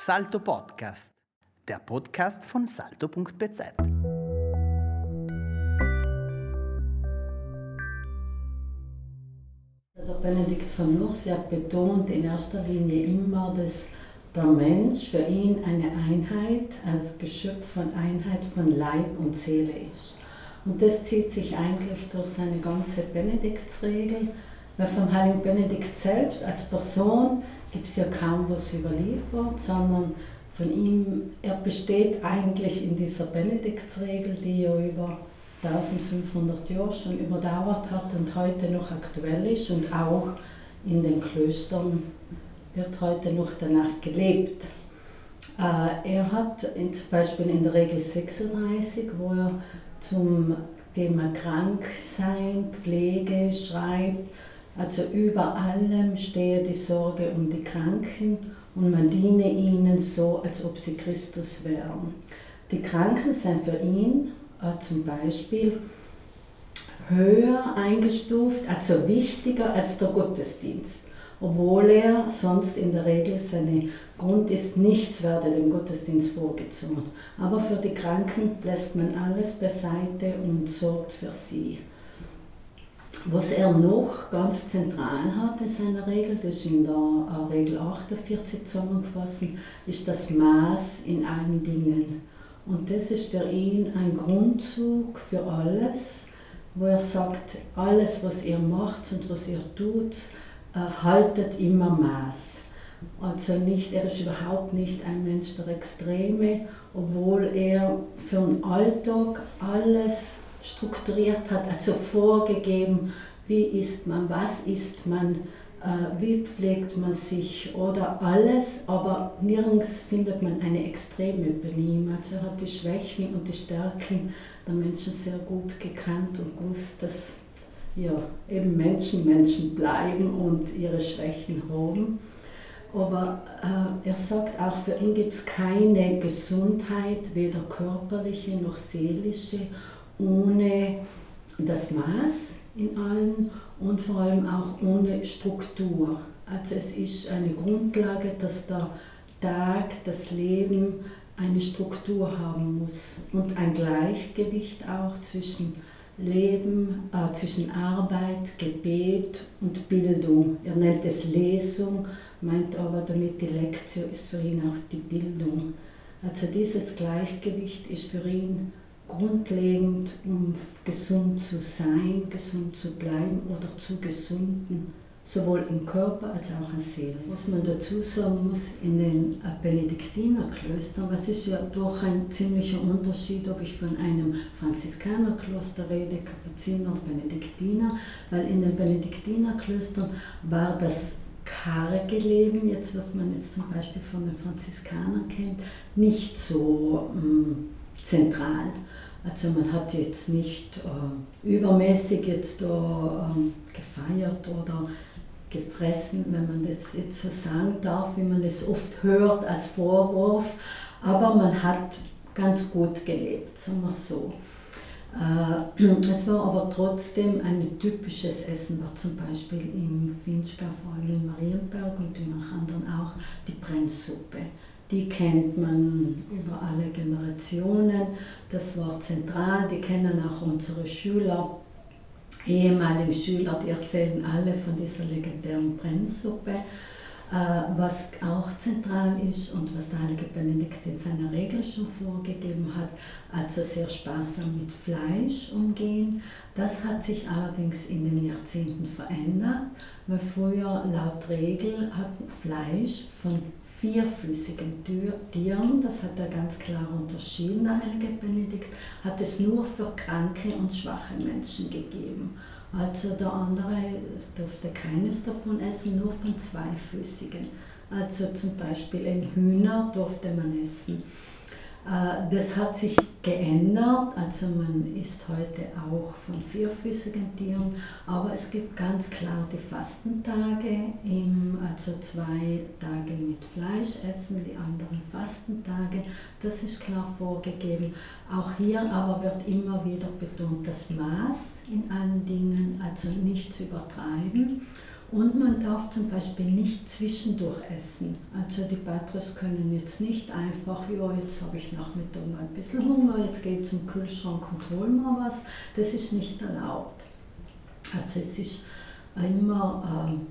Salto Podcast, der Podcast von salto.bz. Der Benedikt von Nursia betont in erster Linie immer, dass der Mensch für ihn eine Einheit, als Geschöpf von Einheit von Leib und Seele ist. Und das zieht sich eigentlich durch seine ganze Benediktsregel, weil vom heiligen Benedikt selbst als Person gibt es ja kaum was überliefert, sondern von ihm, er besteht eigentlich in dieser Benediktsregel, die ja über 1500 Jahre schon überdauert hat und heute noch aktuell ist und auch in den Klöstern wird heute noch danach gelebt. Äh, er hat zum Beispiel in der Regel 36, wo er zum Thema Kranksein, Pflege schreibt, also über allem stehe die Sorge um die Kranken und man diene ihnen so, als ob sie Christus wären. Die Kranken sind für ihn äh, zum Beispiel höher eingestuft, also wichtiger als der Gottesdienst obwohl er sonst in der Regel seine Grund ist, nichts werde dem Gottesdienst vorgezogen. Aber für die Kranken lässt man alles beiseite und sorgt für sie. Was er noch ganz zentral hat in seiner Regel, das ist in der Regel 48 zusammengefasst, ist das Maß in allen Dingen. Und das ist für ihn ein Grundzug für alles, wo er sagt, alles, was ihr macht und was ihr tut, äh, haltet immer Maß. Also nicht, er ist überhaupt nicht ein Mensch der Extreme, obwohl er für den Alltag alles strukturiert hat, also vorgegeben, wie isst man, was isst man, äh, wie pflegt man sich oder alles, aber nirgends findet man eine Extreme bei. Also er hat die Schwächen und die Stärken der Menschen sehr gut gekannt und gewusst, dass ja, eben Menschen Menschen bleiben und ihre Schwächen haben. Aber äh, er sagt auch, für ihn gibt es keine Gesundheit, weder körperliche noch seelische, ohne das Maß in allen und vor allem auch ohne Struktur. Also es ist eine Grundlage, dass der Tag, das Leben eine Struktur haben muss und ein Gleichgewicht auch zwischen Leben äh, zwischen Arbeit, Gebet und Bildung. Er nennt es Lesung, meint aber damit die Lektio ist für ihn auch die Bildung. Also dieses Gleichgewicht ist für ihn grundlegend, um gesund zu sein, gesund zu bleiben oder zu gesunden sowohl im Körper als auch in Seele. Was man dazu sagen muss, in den äh, Benediktinerklöstern, was ist ja doch ein ziemlicher Unterschied, ob ich von einem Franziskanerkloster rede, Kapuziner und Benediktiner, weil in den Benediktinerklöstern war das karge Leben, jetzt was man jetzt zum Beispiel von den Franziskanern kennt, nicht so ähm, zentral. Also man hat jetzt nicht äh, übermäßig jetzt da äh, gefeiert oder gefressen, wenn man das jetzt so sagen darf, wie man es oft hört als Vorwurf, aber man hat ganz gut gelebt, sagen wir so. Äh, es war aber trotzdem ein typisches Essen, war zum Beispiel im Finchgau, vor allem in Marienberg und in manchen anderen auch die Brennsuppe. Die kennt man über alle Generationen, das war zentral, die kennen auch unsere Schüler. Ehemaligen Schüler, die erzählen alle von dieser legendären Brennsuppe. Äh, was auch zentral ist und was der heilige Benedikt in seiner Regel schon vorgegeben hat, also sehr sparsam mit Fleisch umgehen. Das hat sich allerdings in den Jahrzehnten verändert, weil früher laut Regel hat Fleisch von vierfüßigen Tieren, das hat er ganz klar unterschieden, der heilige Benedikt, hat es nur für kranke und schwache Menschen gegeben. Also der andere durfte keines davon essen, nur von zweifüßigen. Also zum Beispiel ein Hühner durfte man essen. Äh, das hat sich geändert, also man isst heute auch von vierfüßigen Tieren, aber es gibt ganz klar die Fastentage, also zwei Tage mit Fleisch essen, die anderen Fastentage, das ist klar vorgegeben. Auch hier aber wird immer wieder betont das Maß in allen Dingen, also nicht zu übertreiben Und man darf zum Beispiel nicht zwischendurch essen. Also die Patros können jetzt nicht einfach, ja, jetzt habe ich Nachmittag mal ein bisschen Hunger, jetzt gehe ich zum Kühlschrank und hol mal was. Das ist nicht erlaubt. Also es ist immer ähm,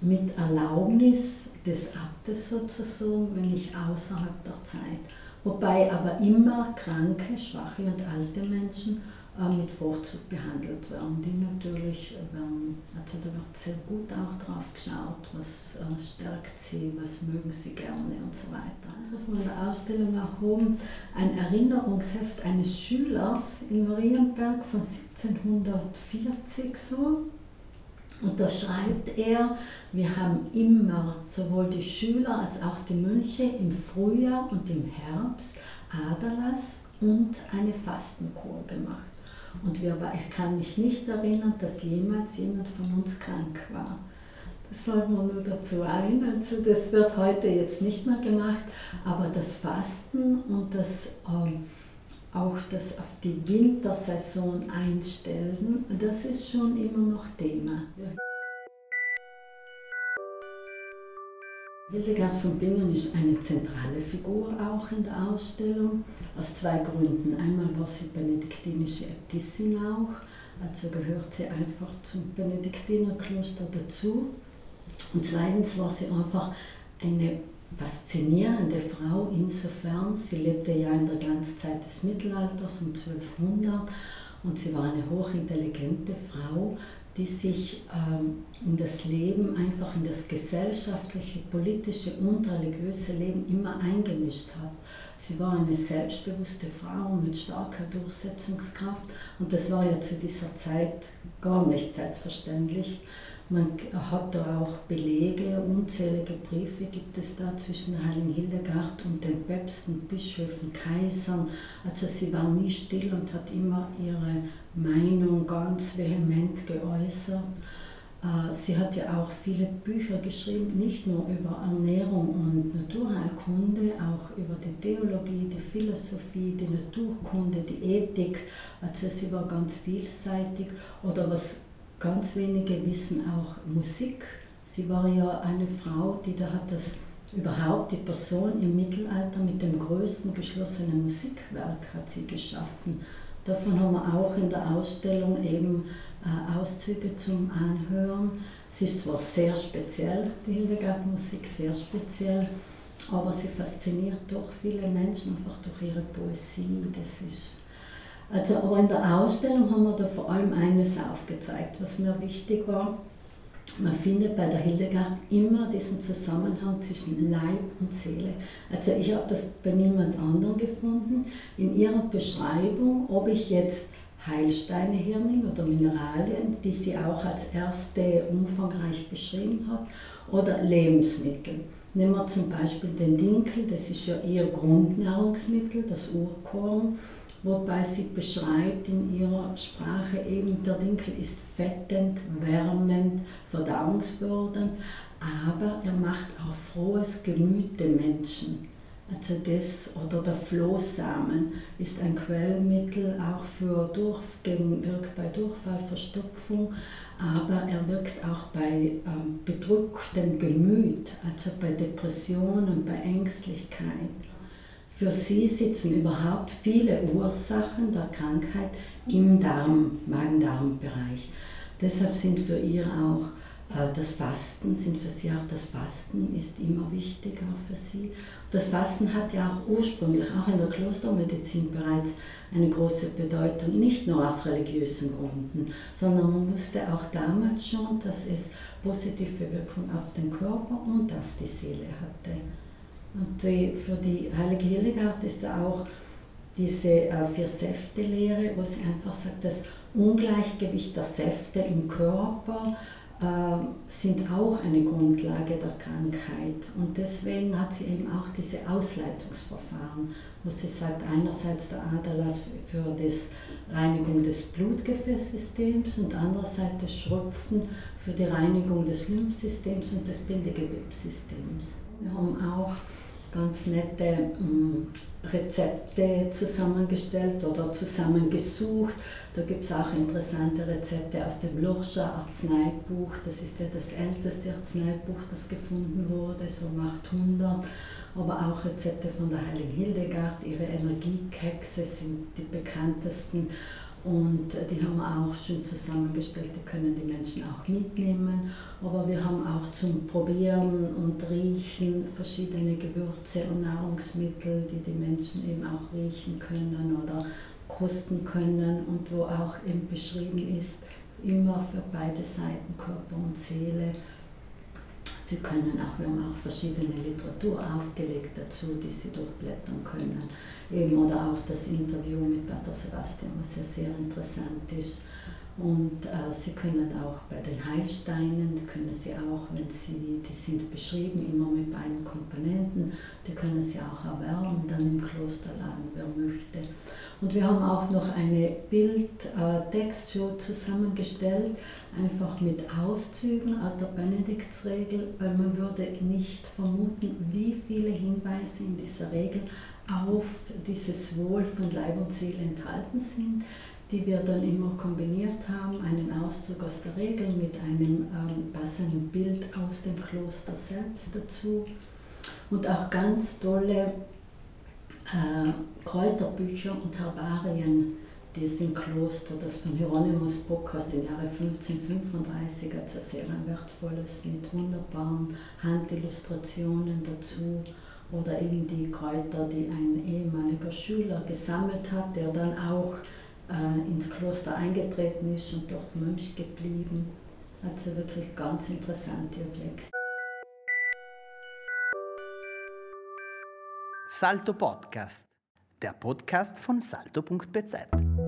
mit Erlaubnis des Abtes sozusagen, wenn ich außerhalb der Zeit. Wobei aber immer kranke, schwache und alte Menschen äh, mit Vorzug behandelt werden. Die natürlich werden, also da wird sehr gut auch drauf geschaut, was äh, stärkt sie, was mögen sie gerne und so weiter. Was wir in der Ausstellung haben, ein Erinnerungsheft eines Schülers in Marienberg von 1740 so. Und da schreibt er, wir haben immer sowohl die Schüler als auch die Mönche im Frühjahr und im Herbst Aderlass und eine Fastenkur gemacht. Und wir, ich kann mich nicht erinnern, dass jemals jemand von uns krank war. Das fällt mir nur dazu ein. Also das wird heute jetzt nicht mehr gemacht, aber das Fasten und das ähm, auch das auf die Wintersaison einstellen, das ist schon immer noch Thema. Hildegard von Bingen ist eine zentrale Figur auch in der Ausstellung, aus zwei Gründen. Einmal war sie benediktinische Äbtissin auch, also gehört sie einfach zum Benediktinerkloster dazu. Und zweitens war sie einfach eine faszinierende Frau insofern, sie lebte ja in der Glanzzeit des Mittelalters um 1200 und sie war eine hochintelligente Frau, die sich ähm, in das Leben, einfach in das gesellschaftliche, politische und religiöse Leben immer eingemischt hat. Sie war eine selbstbewusste Frau mit starker Durchsetzungskraft und das war ja zu dieser Zeit gar nicht selbstverständlich. Man hat da auch Belege, unzählige Briefe gibt es da zwischen Heiligen Hildegard und den Päpsten, Bischöfen, Kaisern. Also sie war nie still und hat immer ihre Meinung ganz vehement geäußert. Äh, sie hat ja auch viele Bücher geschrieben, nicht nur über Ernährung und Naturheilkunde, auch über die Theologie, die Philosophie, die Naturkunde, die Ethik. Also sie war ganz vielseitig. Oder was ganz wenige wissen auch Musik. Sie war ja eine Frau, die da hat das überhaupt die Person im Mittelalter mit dem größten geschlossenen Musikwerk hat sie geschaffen. Davon haben wir auch in der Ausstellung eben äh, Auszüge zum Anhören. Sie ist zwar sehr speziell, die Hildegard-Musik, sehr speziell, aber sie fasziniert doch viele Menschen einfach durch ihre Poesie. Das ist also, aber in der Ausstellung haben wir da vor allem eines aufgezeigt, was mir wichtig war. Man findet bei der Hildegard immer diesen Zusammenhang zwischen Leib und Seele. Also ich habe das bei niemand anderem gefunden. In ihrer Beschreibung, ob ich jetzt Heilsteine hernehme oder Mineralien, die sie auch als erste umfangreich beschrieben hat, oder Lebensmittel. Nehmen wir zum Beispiel den Dinkel, das ist ja ihr Grundnahrungsmittel, das Urkorn wobei sie beschreibt in ihrer Sprache eben, der Dinkel ist fettend, wärmend, verdauungsfördernd, aber er macht auch frohes Gemüt den Menschen. Also das oder der Flohsamen ist ein Quellmittel auch für Durch, wirkt bei Durchfall, Verstopfung, aber er wirkt auch bei ähm, bedrücktem Gemüt, also bei Depressionen, bei Ängstlichkeit. Für sie sitzen überhaupt viele Ursachen der Krankheit im Darm, Magen-Darm-Bereich. Deshalb sind für ihr auch äh, das Fasten, sind für sie auch das Fasten ist immer wichtig auch für sie. Das Fasten hat ja auch ursprünglich, auch in der Klostermedizin bereits eine große Bedeutung, nicht nur aus religiösen Gründen, sondern man wusste auch damals schon, dass es positive Wirkung auf den Körper und auf die Seele hatte. Und die, für die Heilige Hildegard ist da auch diese äh, Vier-Säfte-Lehre, wo sie einfach sagt, das Ungleichgewicht der Säfte im Körper äh, sind auch eine Grundlage der Krankheit. Und deswegen hat sie eben auch diese Ausleitungsverfahren, wo sie sagt, einerseits der Aderlass für die Reinigung des Blutgefäßsystems und andererseits das Schröpfen für die Reinigung des Lymphsystems und des Bindegewebssystems. Wir haben auch ganz nette mm, Rezepte zusammengestellt oder zusammengesucht. Da gibt es auch interessante Rezepte aus dem Lurscher Arzneibuch. Das ist ja das älteste Arzneibuch, das gefunden wurde, so um 800. Aber auch Rezepte von der Heiligen Hildegard. Ihre Energiekekse sind die bekanntesten. Und die haben wir auch schön zusammengestellt, die können die Menschen auch mitnehmen. Aber wir haben auch zum Probieren und Riechen verschiedene Gewürze und Nahrungsmittel, die die Menschen eben auch riechen können oder kosten können und wo auch eben beschrieben ist, immer für beide Seiten, Körper und Seele, Sie können auch, wir haben auch verschiedene Literatur aufgelegt dazu, die Sie durchblättern können. Eben, oder auch das Interview mit Pater Sebastian, was ja sehr interessant ist. Und äh, Sie können auch bei den Heilsteinen, die können Sie auch, wenn Sie, die sind beschrieben, immer mit beiden Komponenten, die können Sie auch erwärmen, dann im Klosterladen, wer möchte. Und wir haben auch noch eine Bild-Textshow äh, zusammengestellt, einfach mit Auszügen aus der Benediktsregel, weil man würde nicht vermuten, wie viele Hinweise in dieser Regel auf dieses Wohl von Leib und Seele enthalten sind die wir dann immer kombiniert haben, einen Auszug aus der Regel mit einem ähm, passenden Bild aus dem Kloster selbst dazu und auch ganz tolle äh, Kräuterbücher und Herbarien, die es im Kloster, das von Hieronymus Bock aus dem Jahre 1535, also sehr ein wertvolles mit wunderbaren Handillustrationen dazu oder eben die Kräuter, die ein ehemaliger Schüler gesammelt hat, der dann auch äh, ins Kloster eingetreten ist und dort Mönch geblieben. Also wirklich ganz interessante Objekte. Salto Podcast, der Podcast von salto.bz.